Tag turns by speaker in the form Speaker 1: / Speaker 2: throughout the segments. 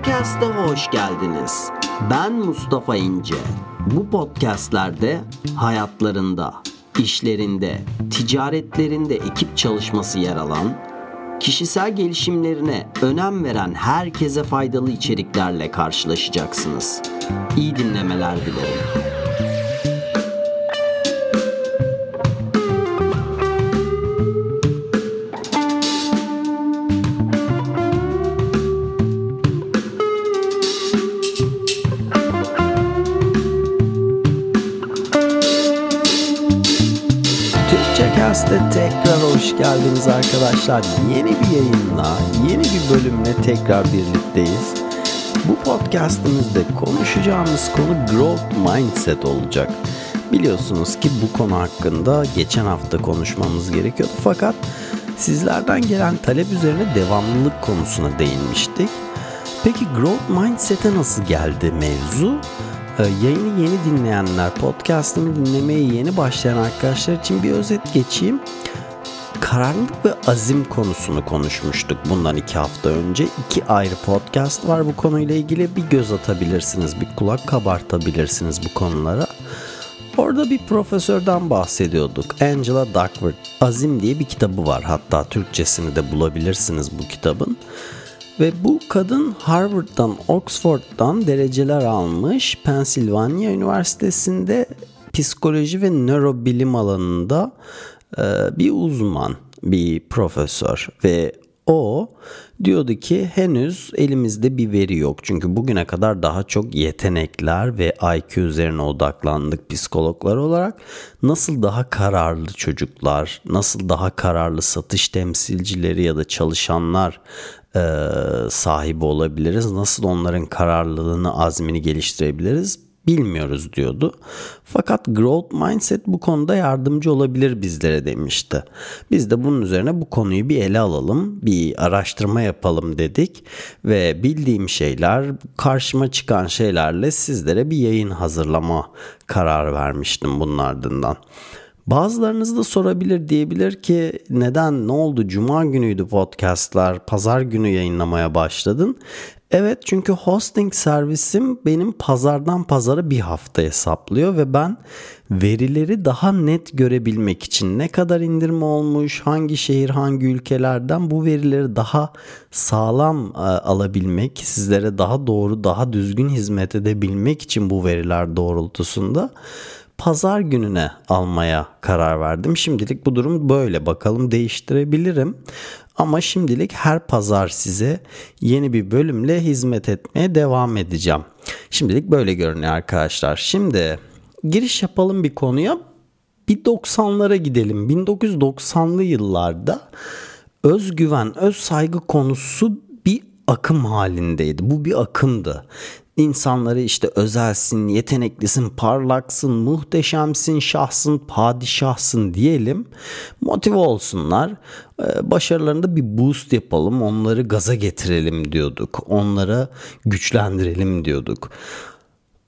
Speaker 1: Cast'a hoş geldiniz. Ben Mustafa İnce. Bu podcastlerde hayatlarında, işlerinde, ticaretlerinde ekip çalışması yer alan, kişisel gelişimlerine önem veren herkese faydalı içeriklerle karşılaşacaksınız. İyi dinlemeler dilerim. Podcast'e tekrar hoş geldiniz arkadaşlar. Yeni bir yayınla, yeni bir bölümle tekrar birlikteyiz. Bu podcast'imizde konuşacağımız konu growth mindset olacak. Biliyorsunuz ki bu konu hakkında geçen hafta konuşmamız gerekiyordu fakat sizlerden gelen talep üzerine devamlılık konusuna değinmiştik. Peki growth mindset'e nasıl geldi mevzu? Ee, yayını yeni dinleyenler, podcastımı dinlemeye yeni başlayan arkadaşlar için bir özet geçeyim. Kararlılık ve azim konusunu konuşmuştuk bundan iki hafta önce. İki ayrı podcast var bu konuyla ilgili. Bir göz atabilirsiniz, bir kulak kabartabilirsiniz bu konulara. Orada bir profesörden bahsediyorduk. Angela Duckworth. Azim diye bir kitabı var. Hatta Türkçesini de bulabilirsiniz bu kitabın. Ve bu kadın Harvard'dan, Oxford'dan dereceler almış. Pennsylvania Üniversitesi'nde psikoloji ve nörobilim alanında e, bir uzman, bir profesör ve o diyordu ki henüz elimizde bir veri yok. Çünkü bugüne kadar daha çok yetenekler ve IQ üzerine odaklandık psikologlar olarak. Nasıl daha kararlı çocuklar, nasıl daha kararlı satış temsilcileri ya da çalışanlar e, sahibi olabiliriz? Nasıl onların kararlılığını, azmini geliştirebiliriz? bilmiyoruz diyordu. Fakat growth mindset bu konuda yardımcı olabilir bizlere demişti. Biz de bunun üzerine bu konuyu bir ele alalım, bir araştırma yapalım dedik ve bildiğim şeyler, karşıma çıkan şeylerle sizlere bir yayın hazırlama kararı vermiştim bunun ardından. Bazılarınız da sorabilir diyebilir ki neden ne oldu cuma günüydü podcastlar pazar günü yayınlamaya başladın? Evet çünkü hosting servisim benim pazardan pazara bir hafta hesaplıyor ve ben verileri daha net görebilmek için ne kadar indirim olmuş, hangi şehir, hangi ülkelerden bu verileri daha sağlam e, alabilmek, sizlere daha doğru, daha düzgün hizmet edebilmek için bu veriler doğrultusunda pazar gününe almaya karar verdim. Şimdilik bu durum böyle. Bakalım değiştirebilirim. Ama şimdilik her pazar size yeni bir bölümle hizmet etmeye devam edeceğim. Şimdilik böyle görünüyor arkadaşlar. Şimdi giriş yapalım bir konuya. Bir 90'lara gidelim. 1990'lı yıllarda özgüven, öz saygı konusu bir akım halindeydi. Bu bir akımdı. İnsanları işte özelsin, yeteneklisin, parlaksın, muhteşemsin, şahsın, padişahsın diyelim. Motive olsunlar. Ee, başarılarında bir boost yapalım, onları gaza getirelim diyorduk. Onlara güçlendirelim diyorduk.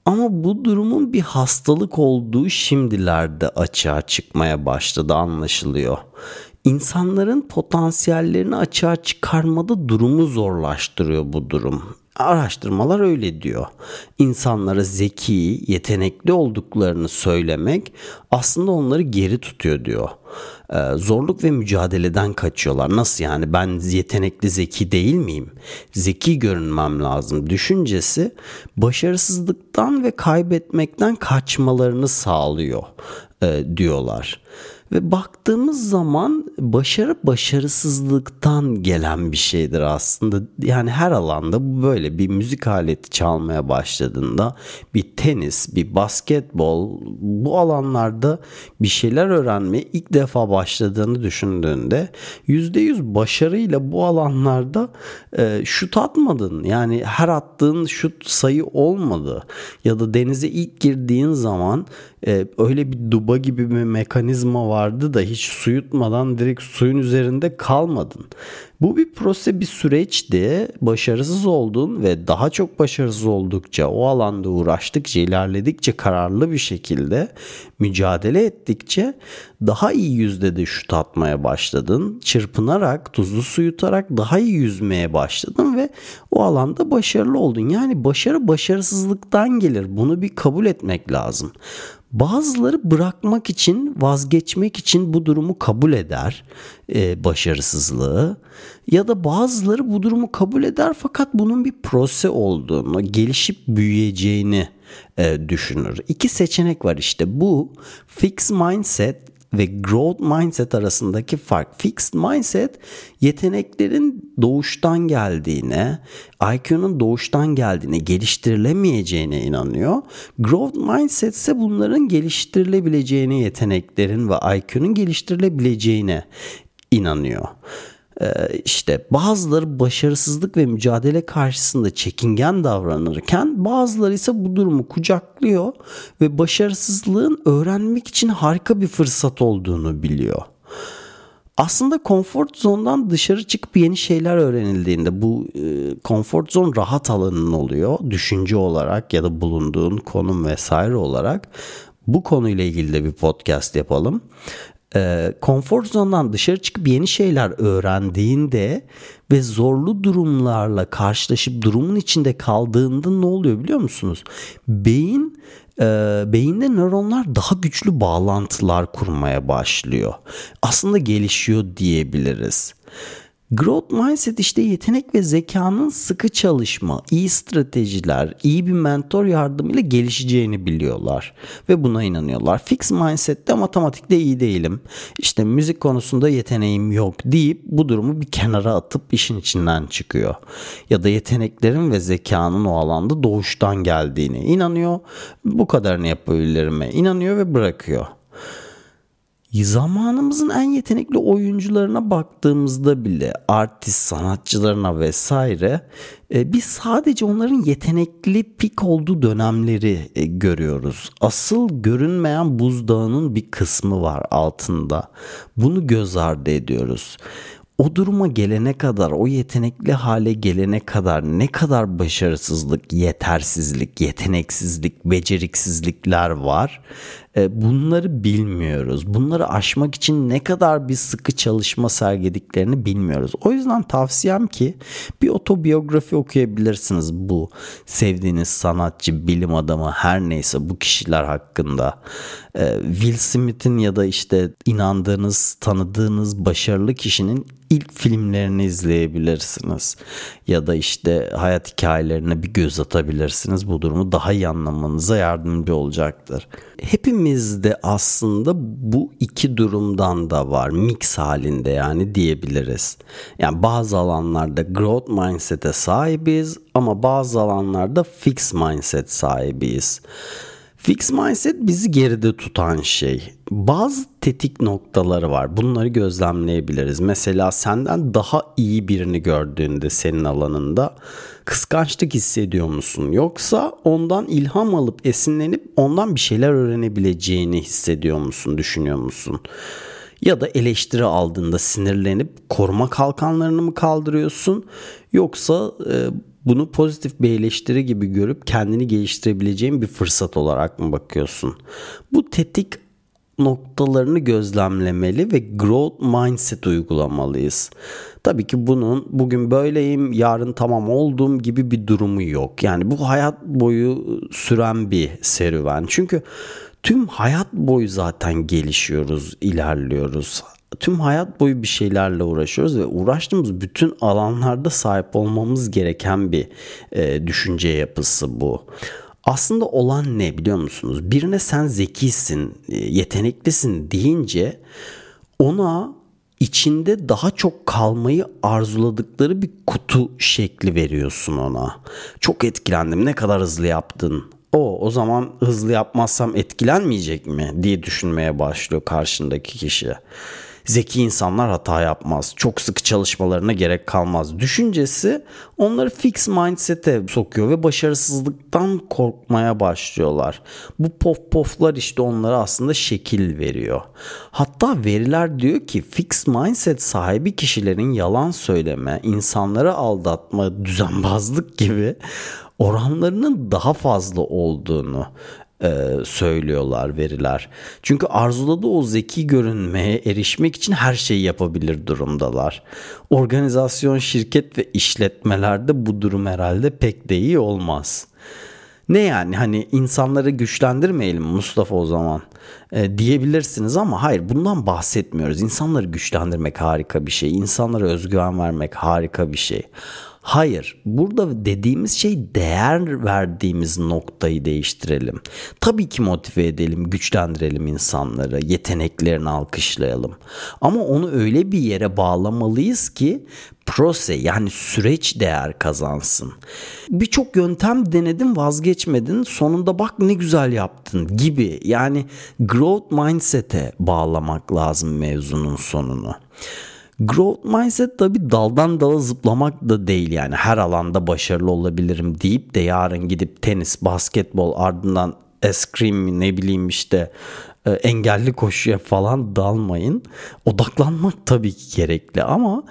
Speaker 1: Ama bu durumun bir hastalık olduğu şimdilerde açığa çıkmaya başladı anlaşılıyor. İnsanların potansiyellerini açığa çıkarmada durumu zorlaştırıyor bu durum. Araştırmalar öyle diyor. İnsanlara zeki, yetenekli olduklarını söylemek aslında onları geri tutuyor diyor. Ee, zorluk ve mücadeleden kaçıyorlar. Nasıl yani ben yetenekli zeki değil miyim? Zeki görünmem lazım. Düşüncesi başarısızlıktan ve kaybetmekten kaçmalarını sağlıyor e, diyorlar. Ve baktığımız zaman başarı başarısızlıktan gelen bir şeydir aslında. Yani her alanda bu böyle bir müzik aleti çalmaya başladığında bir tenis, bir basketbol bu alanlarda bir şeyler öğrenmeye ilk defa başladığını düşündüğünde %100 başarıyla bu alanlarda e, şut atmadın. Yani her attığın şut sayı olmadı. Ya da denize ilk girdiğin zaman e, öyle bir duba gibi bir mekanizma vardı da hiç su yutmadan direkt suyun üzerinde kalmadın. Bu bir proses bir süreçti. Başarısız oldun ve daha çok başarısız oldukça o alanda uğraştıkça ilerledikçe kararlı bir şekilde mücadele ettikçe daha iyi yüzdede şut atmaya başladın. Çırpınarak, tuzlu su yutarak daha iyi yüzmeye başladın ve o alanda başarılı oldun. Yani başarı başarısızlıktan gelir. Bunu bir kabul etmek lazım. Bazıları bırakmak için, vazgeçmek için bu durumu kabul eder, e, başarısızlığı. Ya da bazıları bu durumu kabul eder fakat bunun bir proses olduğunu, gelişip büyüyeceğini e, düşünür. İki seçenek var işte bu fix mindset ve growth mindset arasındaki fark. Fixed mindset yeteneklerin doğuştan geldiğine, IQ'nun doğuştan geldiğine, geliştirilemeyeceğine inanıyor. Growth mindset ise bunların geliştirilebileceğine, yeteneklerin ve IQ'nun geliştirilebileceğine inanıyor. Ee, işte bazıları başarısızlık ve mücadele karşısında çekingen davranırken bazıları ise bu durumu kucaklıyor ve başarısızlığın öğrenmek için harika bir fırsat olduğunu biliyor. Aslında konfor zondan dışarı çıkıp yeni şeyler öğrenildiğinde bu konfor zon rahat alanın oluyor. Düşünce olarak ya da bulunduğun konum vesaire olarak bu konuyla ilgili de bir podcast yapalım e, konfor zonundan dışarı çıkıp yeni şeyler öğrendiğinde ve zorlu durumlarla karşılaşıp durumun içinde kaldığında ne oluyor biliyor musunuz? Beyin e, beyinde nöronlar daha güçlü bağlantılar kurmaya başlıyor. Aslında gelişiyor diyebiliriz. Growth mindset işte yetenek ve zekanın sıkı çalışma, iyi stratejiler, iyi bir mentor yardımıyla gelişeceğini biliyorlar ve buna inanıyorlar. Fix mindsette matematikte iyi değilim. İşte müzik konusunda yeteneğim yok deyip bu durumu bir kenara atıp işin içinden çıkıyor. Ya da yeteneklerin ve zekanın o alanda doğuştan geldiğine inanıyor. Bu kadarını yapabilirime inanıyor ve bırakıyor zamanımızın en yetenekli oyuncularına baktığımızda bile artist sanatçılarına vesaire e, biz sadece onların yetenekli pik olduğu dönemleri e, görüyoruz. Asıl görünmeyen buzdağının bir kısmı var altında. Bunu göz ardı ediyoruz o duruma gelene kadar, o yetenekli hale gelene kadar ne kadar başarısızlık, yetersizlik, yeteneksizlik, beceriksizlikler var. E, bunları bilmiyoruz. Bunları aşmak için ne kadar bir sıkı çalışma sergilediklerini bilmiyoruz. O yüzden tavsiyem ki bir otobiyografi okuyabilirsiniz bu sevdiğiniz sanatçı, bilim adamı her neyse bu kişiler hakkında. E, Will Smith'in ya da işte inandığınız, tanıdığınız başarılı kişinin ilk filmlerini izleyebilirsiniz. Ya da işte hayat hikayelerine bir göz atabilirsiniz. Bu durumu daha iyi anlamanıza yardımcı olacaktır. Hepimizde aslında bu iki durumdan da var. Mix halinde yani diyebiliriz. Yani bazı alanlarda growth mindset'e sahibiz ama bazı alanlarda fix mindset sahibiyiz. Fix mindset bizi geride tutan şey. Bazı tetik noktaları var. Bunları gözlemleyebiliriz. Mesela senden daha iyi birini gördüğünde senin alanında kıskançlık hissediyor musun? Yoksa ondan ilham alıp esinlenip ondan bir şeyler öğrenebileceğini hissediyor musun? Düşünüyor musun? Ya da eleştiri aldığında sinirlenip koruma kalkanlarını mı kaldırıyorsun? Yoksa e, bunu pozitif bir eleştiri gibi görüp kendini geliştirebileceğin bir fırsat olarak mı bakıyorsun? Bu tetik noktalarını gözlemlemeli ve growth mindset uygulamalıyız. Tabii ki bunun bugün böyleyim, yarın tamam olduğum gibi bir durumu yok. Yani bu hayat boyu süren bir serüven. Çünkü tüm hayat boyu zaten gelişiyoruz, ilerliyoruz tüm hayat boyu bir şeylerle uğraşıyoruz ve uğraştığımız bütün alanlarda sahip olmamız gereken bir e, düşünce yapısı bu. Aslında olan ne biliyor musunuz? Birine sen zekisin, e, yeteneklisin deyince ona içinde daha çok kalmayı arzuladıkları bir kutu şekli veriyorsun ona. Çok etkilendim. Ne kadar hızlı yaptın. O o zaman hızlı yapmazsam etkilenmeyecek mi diye düşünmeye başlıyor karşındaki kişi. Zeki insanlar hata yapmaz. Çok sıkı çalışmalarına gerek kalmaz. Düşüncesi onları fix mindset'e sokuyor ve başarısızlıktan korkmaya başlıyorlar. Bu pof poflar işte onlara aslında şekil veriyor. Hatta veriler diyor ki fix mindset sahibi kişilerin yalan söyleme, insanları aldatma, düzenbazlık gibi oranlarının daha fazla olduğunu e, söylüyorlar veriler. Çünkü arzuladığı o zeki görünmeye erişmek için her şeyi yapabilir durumdalar. Organizasyon, şirket ve işletmelerde bu durum herhalde pek de iyi olmaz. Ne yani hani insanları güçlendirmeyelim Mustafa o zaman e, diyebilirsiniz ama hayır bundan bahsetmiyoruz. İnsanları güçlendirmek harika bir şey. İnsanlara özgüven vermek harika bir şey. Hayır, burada dediğimiz şey değer verdiğimiz noktayı değiştirelim. Tabii ki motive edelim, güçlendirelim insanları, yeteneklerini alkışlayalım. Ama onu öyle bir yere bağlamalıyız ki prose yani süreç değer kazansın. Birçok yöntem denedin vazgeçmedin sonunda bak ne güzel yaptın gibi yani growth mindset'e bağlamak lazım mevzunun sonunu. Growth mindset tabi daldan dala zıplamak da değil yani her alanda başarılı olabilirim deyip de yarın gidip tenis, basketbol ardından eskrim ne bileyim işte e, engelli koşuya falan dalmayın. Odaklanmak tabii ki gerekli ama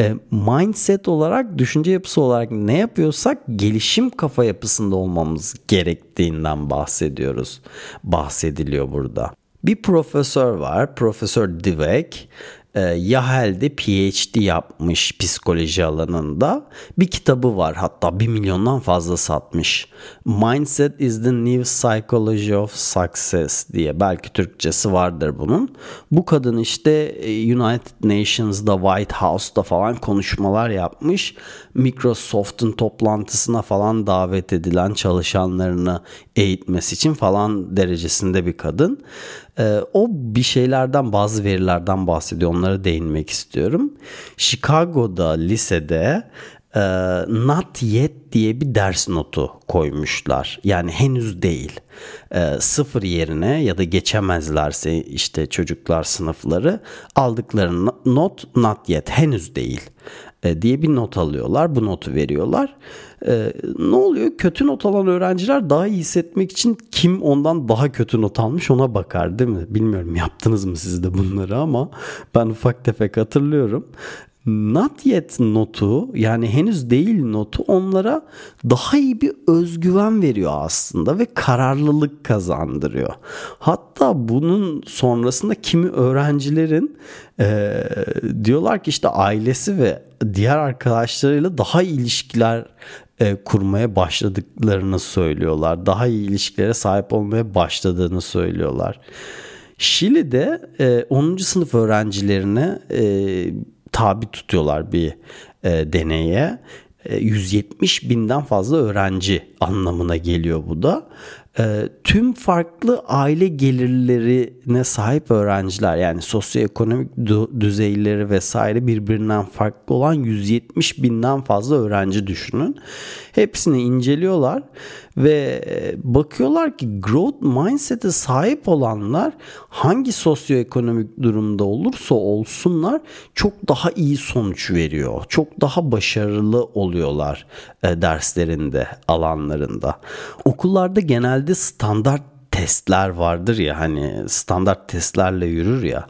Speaker 1: e, mindset olarak, düşünce yapısı olarak ne yapıyorsak gelişim kafa yapısında olmamız gerektiğinden bahsediyoruz. Bahsediliyor burada. Bir profesör var, Profesör Dweck e, Yahel'de PhD yapmış psikoloji alanında. Bir kitabı var hatta bir milyondan fazla satmış. Mindset is the New Psychology of Success diye belki Türkçesi vardır bunun. Bu kadın işte e, United Nations'da White House'da falan konuşmalar yapmış. Microsoft'un toplantısına falan davet edilen çalışanlarını eğitmesi için falan derecesinde bir kadın. Ee, o bir şeylerden bazı verilerden bahsediyor. Onlara değinmek istiyorum. Chicago'da lisede e, not yet diye bir ders notu koymuşlar. Yani henüz değil. E, sıfır yerine ya da geçemezlerse işte çocuklar sınıfları aldıkları not not yet henüz değil e, diye bir not alıyorlar. Bu notu veriyorlar. E, ne oluyor? Kötü not alan öğrenciler daha iyi hissetmek için kim ondan daha kötü not almış ona bakar değil mi? Bilmiyorum yaptınız mı siz de bunları ama ben ufak tefek hatırlıyorum not yet notu yani henüz değil notu onlara daha iyi bir özgüven veriyor aslında ve kararlılık kazandırıyor. Hatta bunun sonrasında kimi öğrencilerin e, diyorlar ki işte ailesi ve diğer arkadaşlarıyla daha iyi ilişkiler e, kurmaya başladıklarını söylüyorlar. Daha iyi ilişkilere sahip olmaya başladığını söylüyorlar. Şili'de e, 10. sınıf öğrencilerine e, tabi tutuyorlar bir e, deneye. 170 e, binden fazla öğrenci anlamına geliyor bu da. E, tüm farklı aile gelirlerine sahip öğrenciler yani sosyoekonomik düzeyleri vesaire birbirinden farklı olan 170 binden fazla öğrenci düşünün. Hepsini inceliyorlar ve e, bakıyorlar ki growth mindset'e sahip olanlar hangi sosyoekonomik durumda olursa olsunlar çok daha iyi sonuç veriyor. Çok daha başarılı oluyorlar e, derslerinde, alanlarında. Okullarda genelde standart testler vardır ya hani standart testlerle yürür ya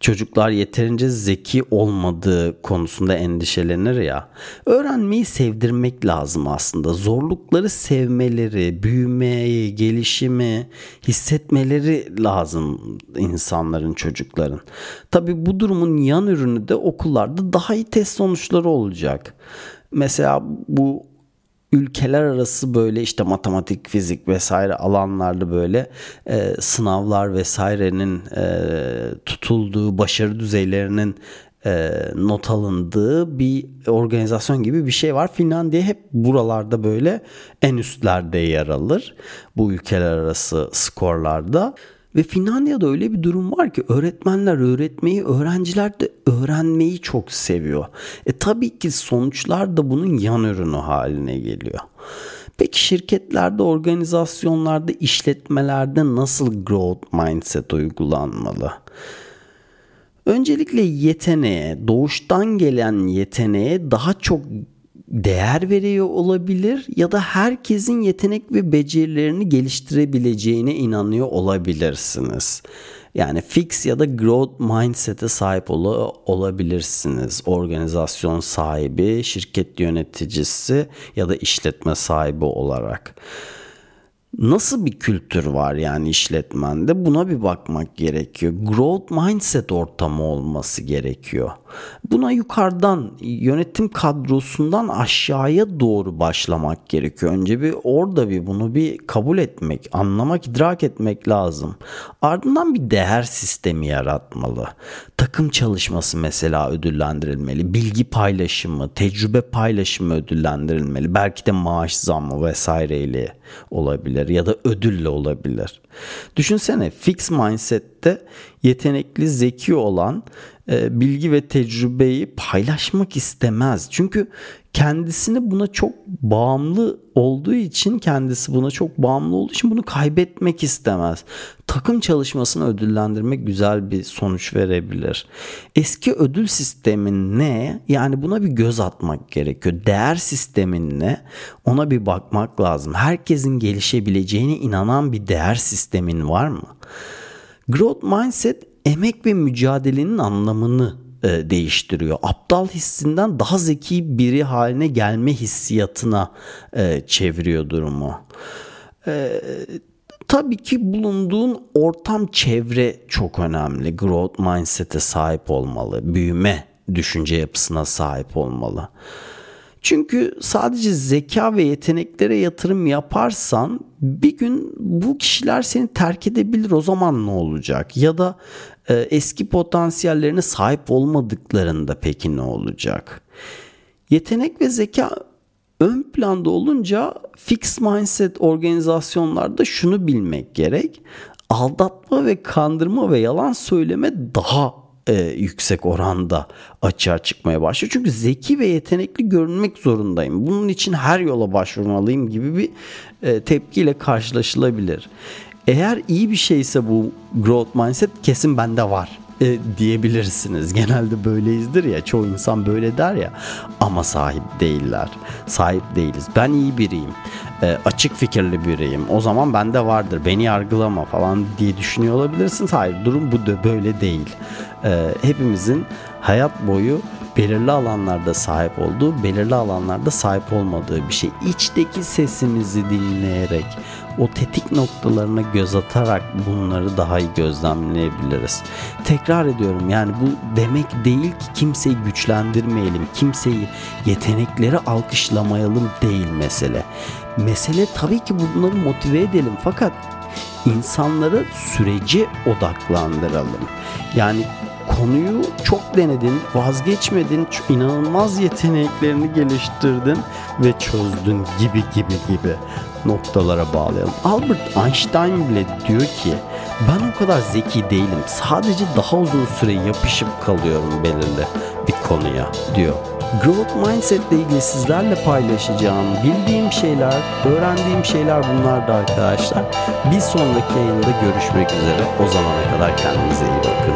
Speaker 1: çocuklar yeterince zeki olmadığı konusunda endişelenir ya. Öğrenmeyi sevdirmek lazım aslında. Zorlukları sevmeleri, büyümeyi, gelişimi hissetmeleri lazım insanların, çocukların. Tabi bu durumun yan ürünü de okullarda daha iyi test sonuçları olacak. Mesela bu ülkeler arası böyle işte matematik, fizik vesaire alanlarda böyle e, sınavlar vesairenin e, tutulduğu, başarı düzeylerinin e, not alındığı bir organizasyon gibi bir şey var. Finlandiya hep buralarda böyle en üstlerde yer alır bu ülkeler arası skorlarda. Ve Finlandiya'da öyle bir durum var ki öğretmenler öğretmeyi, öğrenciler de öğrenmeyi çok seviyor. E tabii ki sonuçlar da bunun yan ürünü haline geliyor. Peki şirketlerde, organizasyonlarda, işletmelerde nasıl growth mindset uygulanmalı? Öncelikle yeteneğe, doğuştan gelen yeteneğe daha çok değer veriyor olabilir ya da herkesin yetenek ve becerilerini geliştirebileceğine inanıyor olabilirsiniz. Yani fix ya da growth mindset'e sahip ol- olabilirsiniz. Organizasyon sahibi, şirket yöneticisi ya da işletme sahibi olarak nasıl bir kültür var yani işletmende buna bir bakmak gerekiyor. Growth mindset ortamı olması gerekiyor. Buna yukarıdan yönetim kadrosundan aşağıya doğru başlamak gerekiyor. Önce bir orada bir bunu bir kabul etmek, anlamak, idrak etmek lazım. Ardından bir değer sistemi yaratmalı. Takım çalışması mesela ödüllendirilmeli. Bilgi paylaşımı, tecrübe paylaşımı ödüllendirilmeli. Belki de maaş zammı vesaireyle olabilir ya da ödülle olabilir. Düşünsene fix mindset'te yetenekli, zeki olan e, bilgi ve tecrübeyi paylaşmak istemez. Çünkü kendisini buna çok bağımlı olduğu için kendisi buna çok bağımlı olduğu için bunu kaybetmek istemez. Takım çalışmasını ödüllendirmek güzel bir sonuç verebilir. Eski ödül sistemin ne? Yani buna bir göz atmak gerekiyor. Değer sistemin ne? Ona bir bakmak lazım. Herkesin gelişebileceğine inanan bir değer sistemin var mı? Growth mindset emek ve mücadelenin anlamını e, değiştiriyor. Aptal hissinden daha zeki biri haline gelme hissiyatına e, çeviriyor durumu. E, tabii ki bulunduğun ortam çevre çok önemli. Growth mindset'e sahip olmalı. Büyüme düşünce yapısına sahip olmalı. Çünkü sadece zeka ve yeteneklere yatırım yaparsan bir gün bu kişiler seni terk edebilir. O zaman ne olacak? Ya da e, eski potansiyellerine sahip olmadıklarında peki ne olacak? Yetenek ve zeka ön planda olunca fix mindset organizasyonlarda şunu bilmek gerek. Aldatma ve kandırma ve yalan söyleme daha e, yüksek oranda açığa çıkmaya başlıyor. Çünkü zeki ve yetenekli görünmek zorundayım. Bunun için her yola başvurmalıyım gibi bir e, tepkiyle karşılaşılabilir. Eğer iyi bir şeyse bu growth mindset kesin bende var e, diyebilirsiniz. Genelde böyleyizdir ya. Çoğu insan böyle der ya. Ama sahip değiller. Sahip değiliz. Ben iyi biriyim. E, açık fikirli biriyim. O zaman bende vardır. Beni yargılama falan diye düşünüyor olabilirsiniz. Hayır durum bu da böyle değil. E, hepimizin hayat boyu belirli alanlarda sahip olduğu, belirli alanlarda sahip olmadığı bir şey. İçteki sesimizi dinleyerek, o tetik noktalarına göz atarak bunları daha iyi gözlemleyebiliriz. Tekrar ediyorum yani bu demek değil ki kimseyi güçlendirmeyelim, kimseyi yetenekleri alkışlamayalım değil mesele. Mesele tabii ki bunları motive edelim fakat insanları sürece odaklandıralım. Yani konuyu çok denedin, vazgeçmedin, inanılmaz yeteneklerini geliştirdin ve çözdün gibi gibi gibi noktalara bağlayalım. Albert Einstein bile diyor ki ben o kadar zeki değilim. Sadece daha uzun süre yapışıp kalıyorum belirli bir konuya diyor. Growth Mindset ile ilgili sizlerle paylaşacağım bildiğim şeyler, öğrendiğim şeyler bunlar da arkadaşlar. Bir sonraki yayında görüşmek üzere. O zamana kadar kendinize iyi bakın.